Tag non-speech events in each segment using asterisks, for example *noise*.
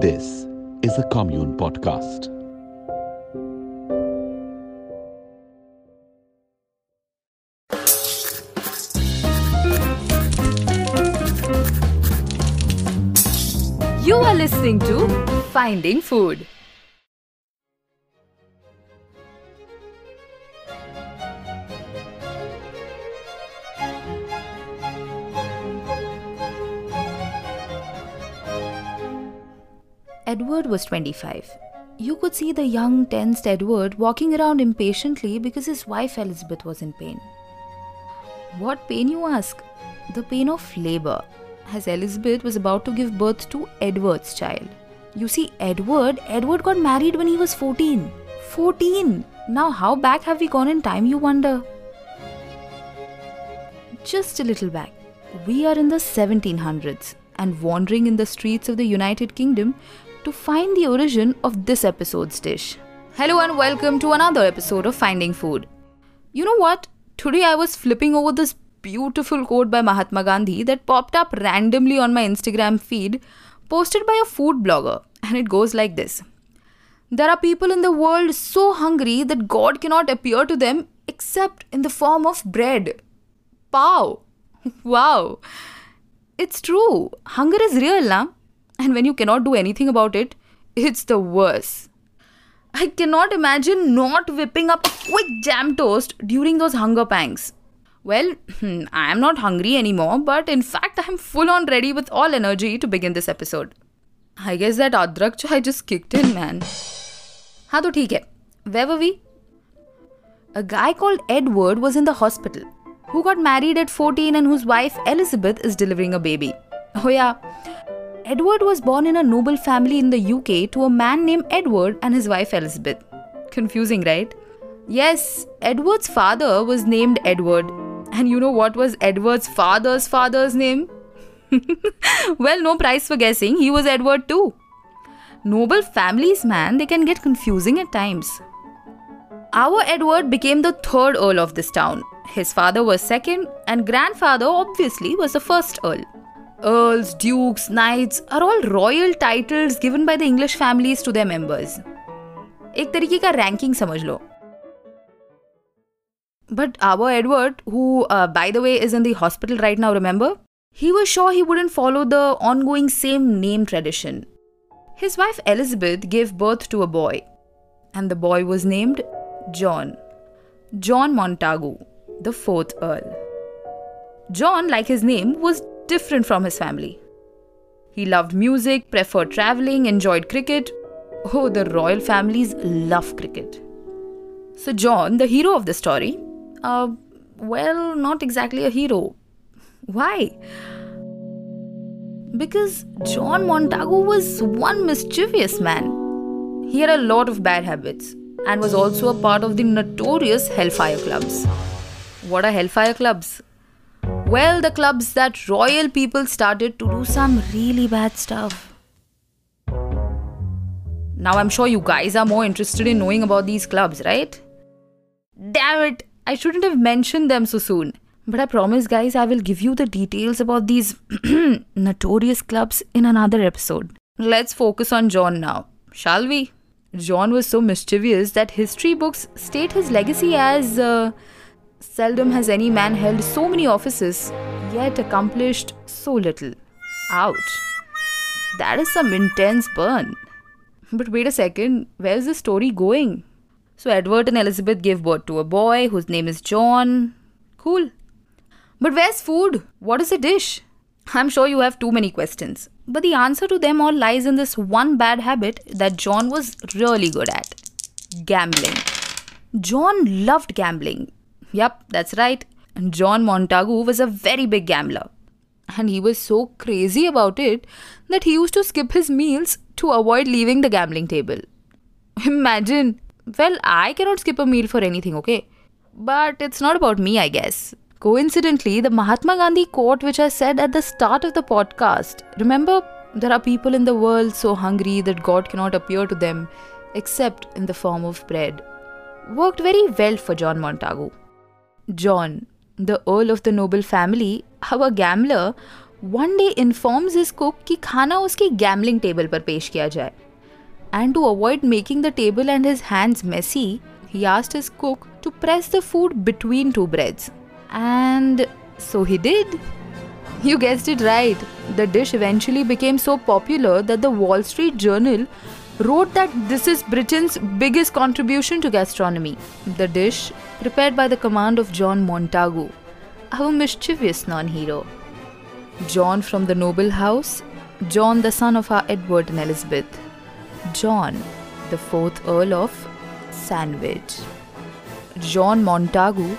This is a Commune Podcast. You are listening to Finding Food. Edward was 25. You could see the young, tensed Edward walking around impatiently because his wife Elizabeth was in pain. What pain, you ask? The pain of labor, as Elizabeth was about to give birth to Edward's child. You see, Edward, Edward got married when he was 14. 14! Now, how back have we gone in time, you wonder? Just a little back. We are in the 1700s and wandering in the streets of the United Kingdom to find the origin of this episode's dish. Hello and welcome to another episode of Finding Food. You know what? Today I was flipping over this beautiful quote by Mahatma Gandhi that popped up randomly on my Instagram feed, posted by a food blogger, and it goes like this There are people in the world so hungry that God cannot appear to them except in the form of bread. Pow! *laughs* Wow! It's true. Hunger is real, na? And when you cannot do anything about it, it's the worst. I cannot imagine not whipping up a quick jam toast during those hunger pangs. Well, I am not hungry anymore, but in fact, I am full on ready with all energy to begin this episode. I guess that adrak chai just kicked in, man. हाँ तो ठीक है Where were we? A guy called Edward was in the hospital, who got married at 14 and whose wife Elizabeth is delivering a baby. Oh yeah. Edward was born in a noble family in the UK to a man named Edward and his wife Elizabeth. Confusing, right? Yes, Edward's father was named Edward. And you know what was Edward's father's father's name? *laughs* well, no prize for guessing, he was Edward too. Noble families, man, they can get confusing at times. Our Edward became the third Earl of this town. His father was second, and grandfather obviously was the first Earl Earls, dukes, knights are all royal titles given by the English families to their members. एक तरीके का ranking समझ लो But our Edward, who, uh, by the way, is in the hospital right now, remember? He was sure he wouldn't follow the ongoing same name tradition. His wife Elizabeth gave birth to a boy, and the boy was named John. John Montagu, the fourth Earl. John, like his name, was different from his family. He loved music, preferred traveling, enjoyed cricket. Oh, the royal families love cricket. So, John, the hero of the story, uh, well, not exactly a hero. Why? Because John Montagu was one mischievous man. He had a lot of bad habits and was also a part of the notorious Hellfire Clubs. What are Hellfire Clubs? Well, the clubs that royal people started to do some really bad stuff. Now, I'm sure you guys are more interested in knowing about these clubs, right? Damn it, I shouldn't have mentioned them so soon. But I promise, guys, I will give you the details about these *clears throat* notorious clubs in another episode. Let's focus on John now, shall we? John was so mischievous that history books state his legacy as uh, seldom has any man held so many offices, yet accomplished so little. Ouch. That is some intense burn. But wait a second, where's the story going? So, Edward and Elizabeth gave birth to a boy whose name is John. Cool. But where's food? What is the dish? I'm sure you have too many questions. But the answer to them all lies in this one bad habit that John was really good at gambling. John loved gambling. Yup, that's right. And John Montagu was a very big gambler. And he was so crazy about it that he used to skip his meals to avoid leaving the gambling table. Imagine. Well, I cannot skip a meal for anything, okay? But it's not about me, I guess. Coincidentally, the Mahatma Gandhi quote, which I said at the start of the podcast, remember, there are people in the world so hungry that God cannot appear to them except in the form of bread, worked very well for John Montagu. John, the Earl of the noble family, our gambler, one day informs his cook कि खाना उसकी gambling table पर पेश किया जाए. And to avoid making the table and his hands messy, he asked his cook to press the food between two breads. And so he did. You guessed it right. The dish eventually became so popular that the Wall Street Journal wrote that this is Britain's biggest contribution to gastronomy. The dish, prepared by the command of John Montagu, our mischievous non hero. John from the noble house, John the son of our Edward and Elizabeth, John, the fourth Earl of Sandwich. John Montagu,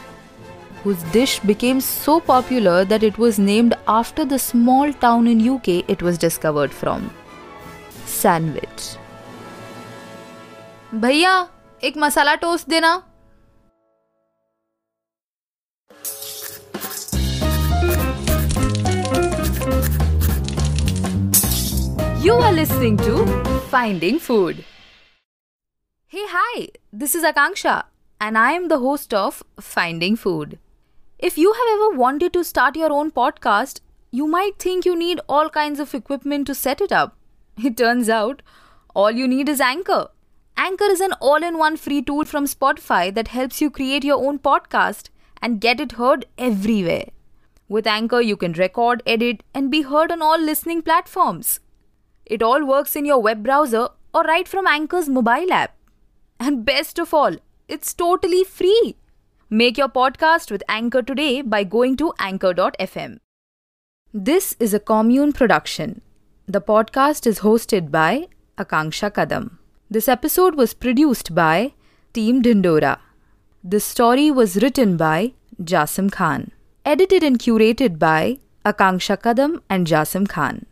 whose dish became so popular that it was named after the small town in UK it was discovered from. Sandwich. भैया एक masala toast देना। You are listening to finding food hey hi this is Akanksha and I am the host of finding food if you have ever wanted to start your own podcast you might think you need all kind of equipment to set it up it turns out all you need is anchor Anchor is an all in one free tool from Spotify that helps you create your own podcast and get it heard everywhere. With Anchor, you can record, edit, and be heard on all listening platforms. It all works in your web browser or right from Anchor's mobile app. And best of all, it's totally free. Make your podcast with Anchor today by going to anchor.fm. This is a commune production. The podcast is hosted by Akanksha Kadam. This episode was produced by Team Dindora. The story was written by Jasim Khan. Edited and curated by Akanksha Kadam and Jasim Khan.